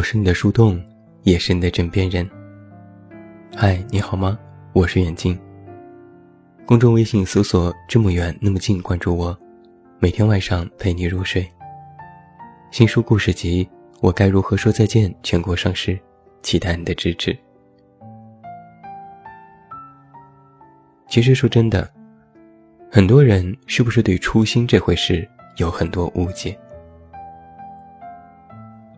我是你的树洞，也是你的枕边人。嗨，你好吗？我是远近。公众微信搜索“这么远那么近”，关注我，每天晚上陪你入睡。新书故事集《我该如何说再见》全国上市，期待你的支持。其实说真的，很多人是不是对初心这回事有很多误解？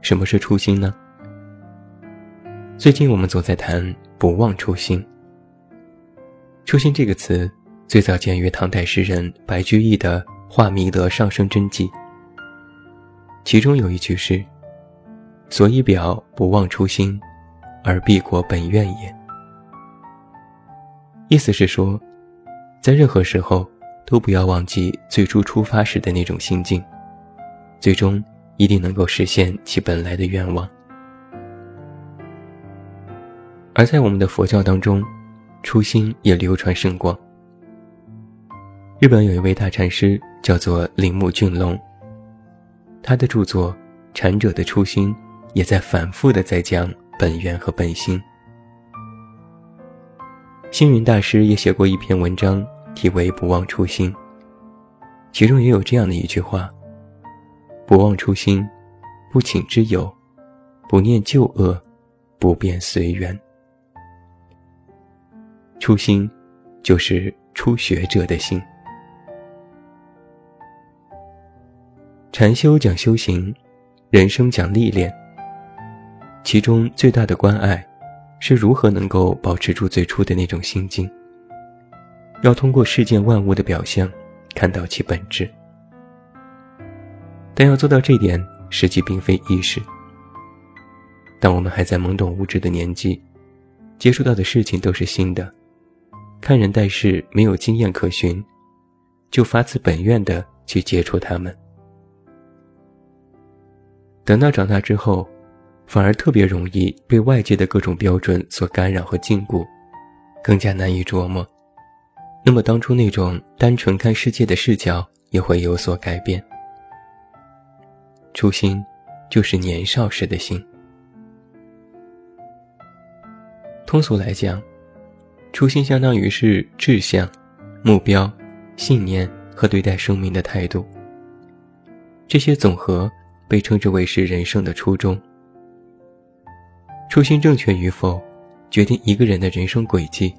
什么是初心呢？最近我们总在谈“不忘初心”。初心这个词最早见于唐代诗人白居易的《画弥勒上生真迹》，其中有一句是：“所以表不忘初心，而必果本愿也。”意思是说，在任何时候都不要忘记最初出发时的那种心境，最终。一定能够实现其本来的愿望。而在我们的佛教当中，初心也流传甚广。日本有一位大禅师叫做铃木俊龙，他的著作《禅者的初心》也在反复的在讲本源和本心。星云大师也写过一篇文章，题为《不忘初心》，其中也有这样的一句话。不忘初心，不请之友，不念旧恶，不变随缘。初心，就是初学者的心。禅修讲修行，人生讲历练。其中最大的关爱，是如何能够保持住最初的那种心境。要通过世间万物的表象，看到其本质。但要做到这点，实际并非易事。当我们还在懵懂无知的年纪，接触到的事情都是新的，看人待事没有经验可循，就发自本愿的去接触他们。等到长大之后，反而特别容易被外界的各种标准所干扰和禁锢，更加难以琢磨。那么当初那种单纯看世界的视角也会有所改变。初心，就是年少时的心。通俗来讲，初心相当于是志向、目标、信念和对待生命的态度。这些总和被称之为是人生的初衷。初心正确与否，决定一个人的人生轨迹，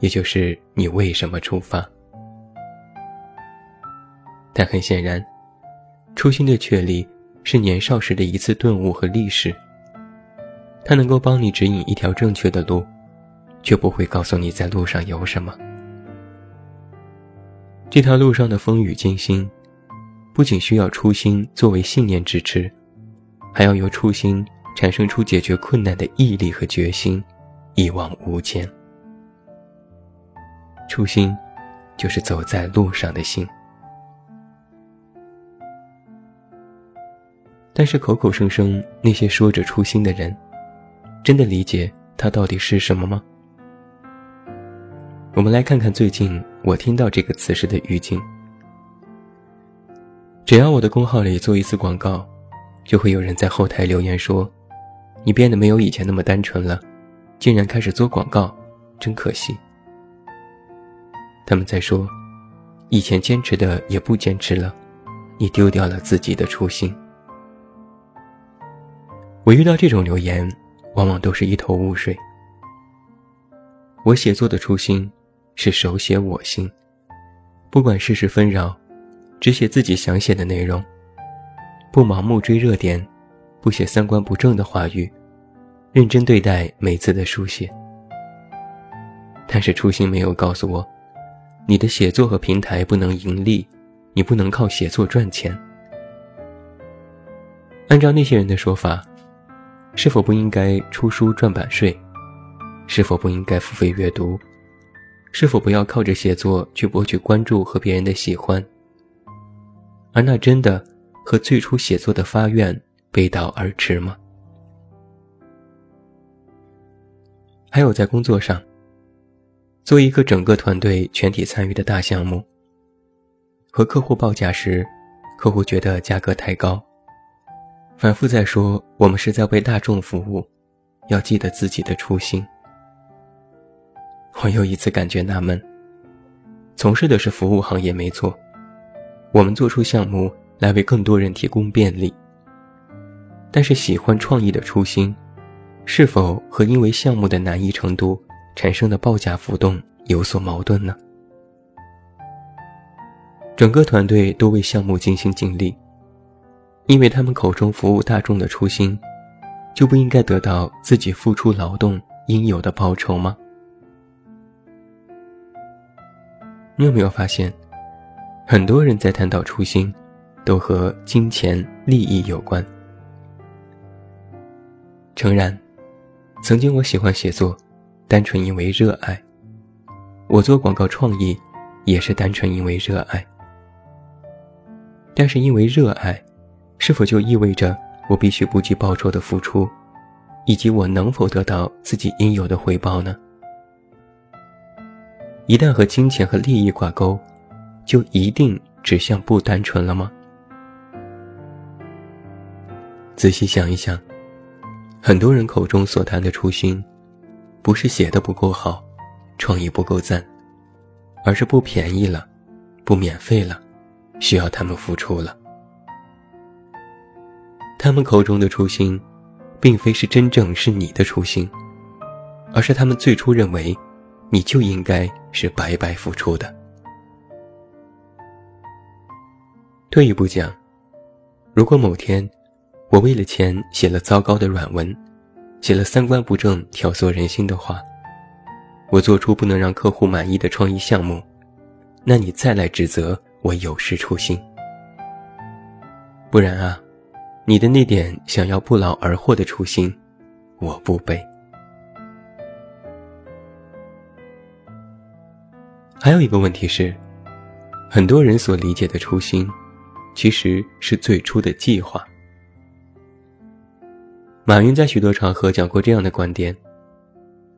也就是你为什么出发。但很显然。初心的确立是年少时的一次顿悟和历史，它能够帮你指引一条正确的路，却不会告诉你在路上有什么。这条路上的风雨艰辛，不仅需要初心作为信念支持，还要由初心产生出解决困难的毅力和决心，一往无前。初心，就是走在路上的心。但是口口声声那些说着初心的人，真的理解它到底是什么吗？我们来看看最近我听到这个词时的语境。只要我的公号里做一次广告，就会有人在后台留言说：“你变得没有以前那么单纯了，竟然开始做广告，真可惜。”他们在说：“以前坚持的也不坚持了，你丢掉了自己的初心。”我遇到这种留言，往往都是一头雾水。我写作的初心是手写我心，不管世事纷扰，只写自己想写的内容，不盲目追热点，不写三观不正的话语，认真对待每次的书写。但是初心没有告诉我，你的写作和平台不能盈利，你不能靠写作赚钱。按照那些人的说法。是否不应该出书赚版税？是否不应该付费阅读？是否不要靠着写作去博取关注和别人的喜欢？而那真的和最初写作的发愿背道而驰吗？还有在工作上，做一个整个团队全体参与的大项目，和客户报价时，客户觉得价格太高。反复在说我们是在为大众服务，要记得自己的初心。我又一次感觉纳闷，从事的是服务行业没错，我们做出项目来为更多人提供便利。但是喜欢创意的初心，是否和因为项目的难易程度产生的报价浮动有所矛盾呢？整个团队都为项目尽心尽力，因为他们口中服务大众的初心，就不应该得到自己付出劳动应有的报酬吗？你有没有发现，很多人在谈到初心，都和金钱利益有关？诚然，曾经我喜欢写作，单纯因为热爱；我做广告创意，也是单纯因为热爱。但是因为热爱，是否就意味着我必须不计报酬的付出，以及我能否得到自己应有的回报呢？一旦和金钱和利益挂钩，就一定指向不单纯了吗？仔细想一想。很多人口中所谈的初心，不是写的不够好，创意不够赞，而是不便宜了，不免费了，需要他们付出了。他们口中的初心，并非是真正是你的初心，而是他们最初认为，你就应该是白白付出的。退一步讲，如果某天，我为了钱写了糟糕的软文，写了三观不正、挑唆人心的话，我做出不能让客户满意的创意项目，那你再来指责我有失初心。不然啊，你的那点想要不劳而获的初心，我不背。还有一个问题是，很多人所理解的初心，其实是最初的计划。马云在许多场合讲过这样的观点：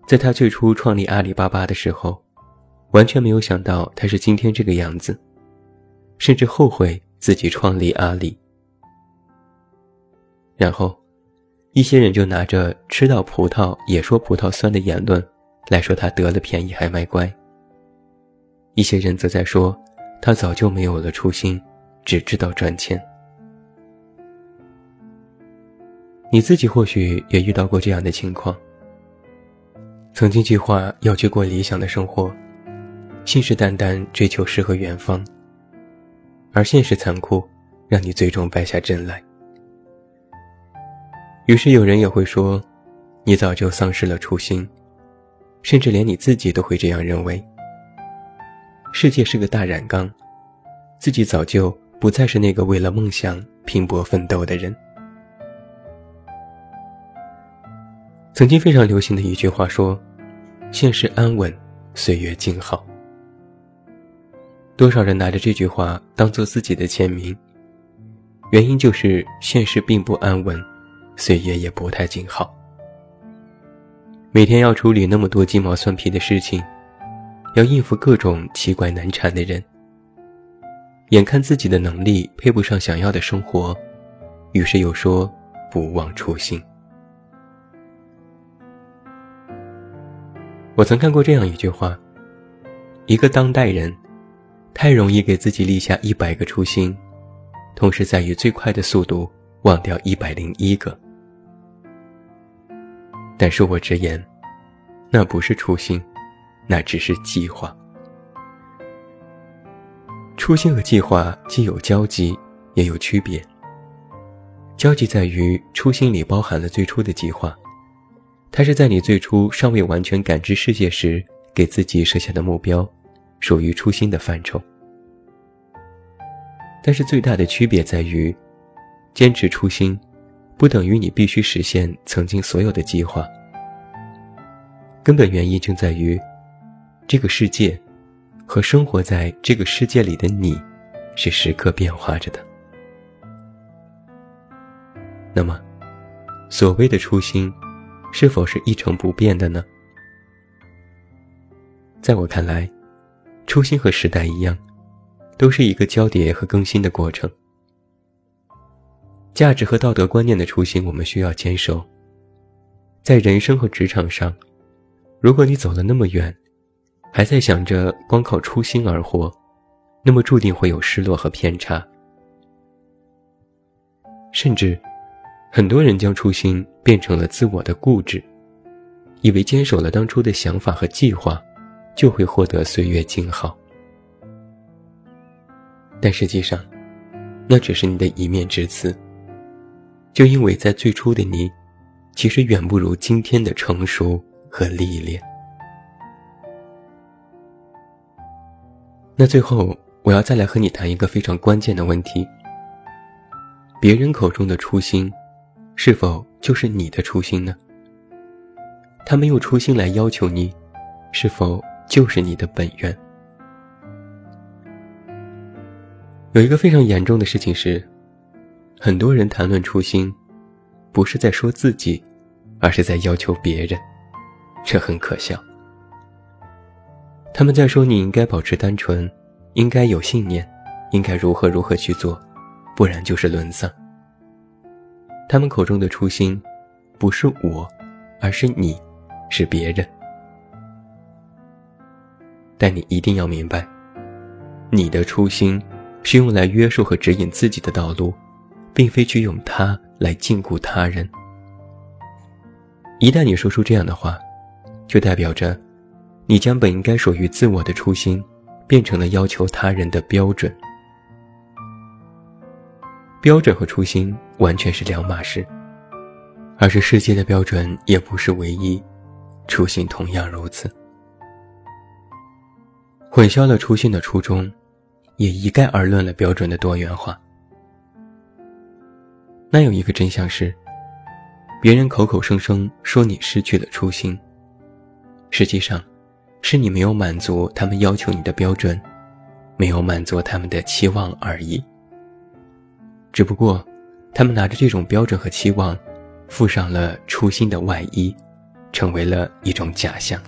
在他最初创立阿里巴巴的时候，完全没有想到他是今天这个样子，甚至后悔自己创立阿里。然后，一些人就拿着“吃到葡萄也说葡萄酸”的言论来说他得了便宜还卖乖；一些人则在说他早就没有了初心，只知道赚钱。你自己或许也遇到过这样的情况：曾经计划要去过理想的生活，信誓旦旦追求诗和远方，而现实残酷，让你最终败下阵来。于是有人也会说，你早就丧失了初心，甚至连你自己都会这样认为。世界是个大染缸，自己早就不再是那个为了梦想拼搏奋斗的人。曾经非常流行的一句话说：“现实安稳，岁月静好。”多少人拿着这句话当做自己的签名？原因就是现实并不安稳，岁月也不太静好。每天要处理那么多鸡毛蒜皮的事情，要应付各种奇怪难缠的人，眼看自己的能力配不上想要的生活，于是又说不忘初心。我曾看过这样一句话：一个当代人，太容易给自己立下一百个初心，同时在以最快的速度忘掉一百零一个。但恕我直言，那不是初心，那只是计划。初心和计划既有交集，也有区别。交集在于初心里包含了最初的计划。它是在你最初尚未完全感知世界时，给自己设下的目标，属于初心的范畴。但是最大的区别在于，坚持初心，不等于你必须实现曾经所有的计划。根本原因正在于，这个世界，和生活在这个世界里的你，是时刻变化着的。那么，所谓的初心。是否是一成不变的呢？在我看来，初心和时代一样，都是一个交叠和更新的过程。价值和道德观念的初心，我们需要坚守。在人生和职场上，如果你走了那么远，还在想着光靠初心而活，那么注定会有失落和偏差。甚至，很多人将初心变成了自我的固执，以为坚守了当初的想法和计划，就会获得岁月静好。但实际上，那只是你的一面之词。就因为在最初的你，其实远不如今天的成熟和历练。那最后，我要再来和你谈一个非常关键的问题：别人口中的初心，是否就是你的初心呢？他们用初心来要求你，是否就是你的本愿？有一个非常严重的事情是。很多人谈论初心，不是在说自己，而是在要求别人，这很可笑。他们在说你应该保持单纯，应该有信念，应该如何如何去做，不然就是沦丧。他们口中的初心，不是我，而是你，是别人。但你一定要明白，你的初心是用来约束和指引自己的道路。并非去用它来禁锢他人。一旦你说出这样的话，就代表着，你将本应该属于自我的初心，变成了要求他人的标准。标准和初心完全是两码事，而是世界的标准也不是唯一，初心同样如此。混淆了初心的初衷，也一概而论了标准的多元化。那有一个真相是，别人口口声声说你失去了初心，实际上，是你没有满足他们要求你的标准，没有满足他们的期望而已。只不过，他们拿着这种标准和期望，附上了初心的外衣，成为了一种假象。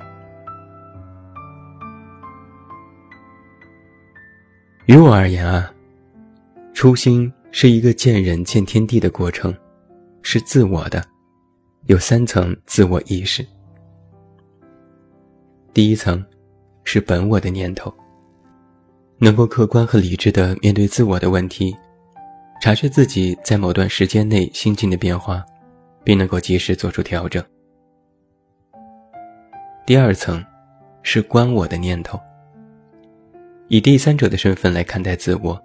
于我而言啊，初心。是一个见人见天地的过程，是自我的，有三层自我意识。第一层，是本我的念头，能够客观和理智的面对自我的问题，察觉自己在某段时间内心境的变化，并能够及时做出调整。第二层，是观我的念头，以第三者的身份来看待自我。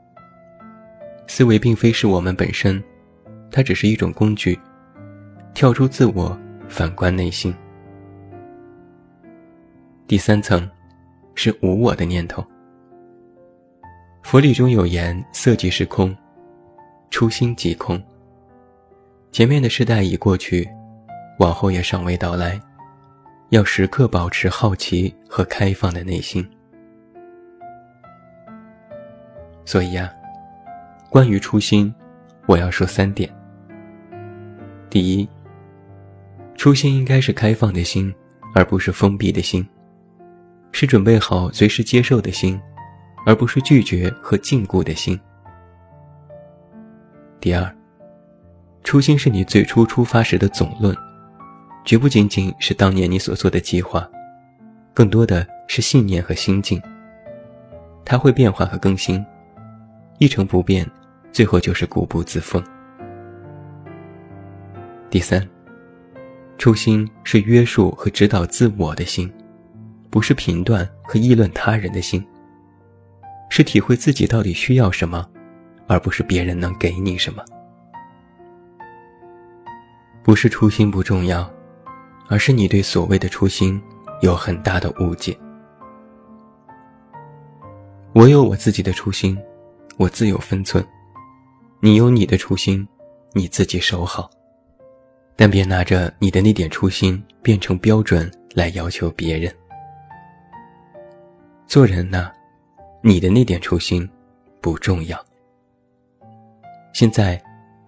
思维并非是我们本身，它只是一种工具。跳出自我，反观内心。第三层，是无我的念头。佛理中有言：“色即是空，初心即空。”前面的时代已过去，往后也尚未到来，要时刻保持好奇和开放的内心。所以呀。关于初心，我要说三点。第一，初心应该是开放的心，而不是封闭的心，是准备好随时接受的心，而不是拒绝和禁锢的心。第二，初心是你最初出发时的总论，绝不仅仅是当年你所做的计划，更多的是信念和心境。它会变化和更新，一成不变。最后就是固步自封。第三，初心是约束和指导自我的心，不是评断和议论他人的心，是体会自己到底需要什么，而不是别人能给你什么。不是初心不重要，而是你对所谓的初心有很大的误解。我有我自己的初心，我自有分寸。你有你的初心，你自己守好，但别拿着你的那点初心变成标准来要求别人。做人呢，你的那点初心不重要。现在，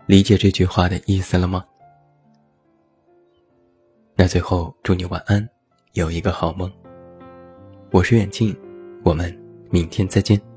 理解这句话的意思了吗？那最后祝你晚安，有一个好梦。我是远近，我们明天再见。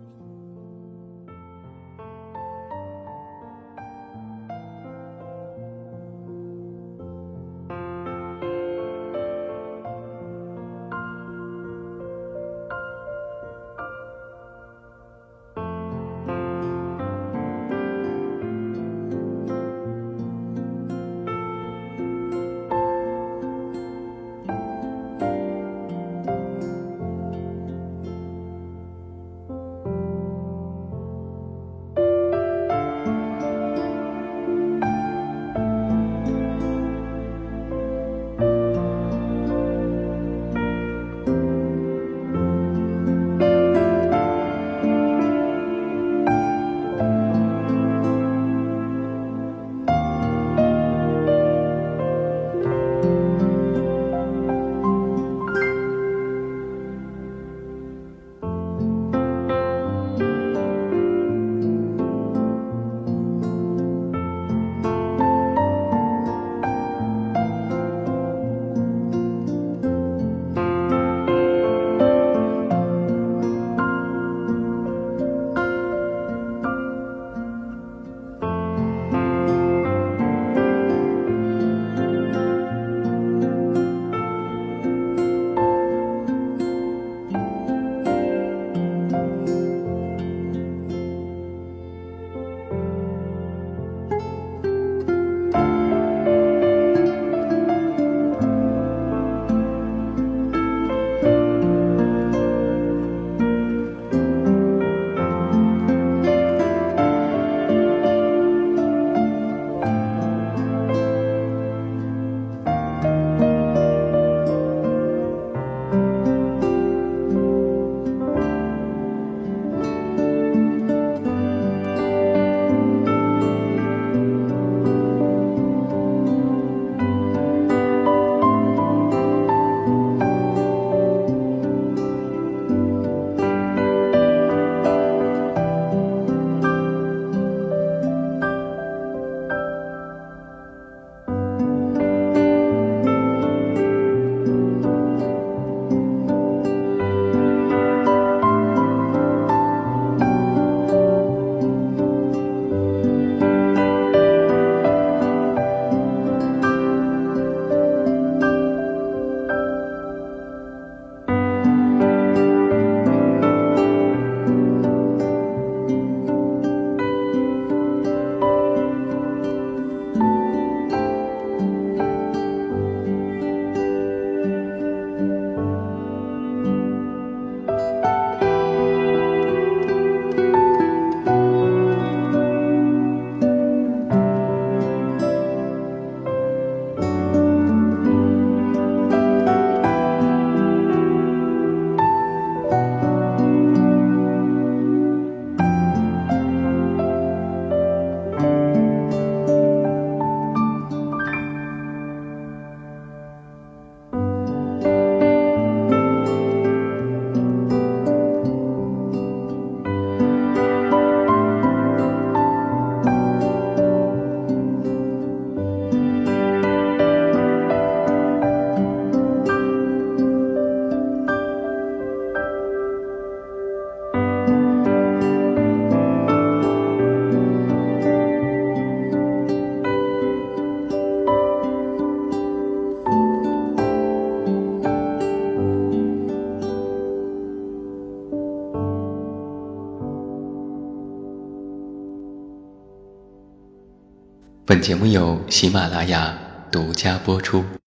本节目由喜马拉雅独家播出。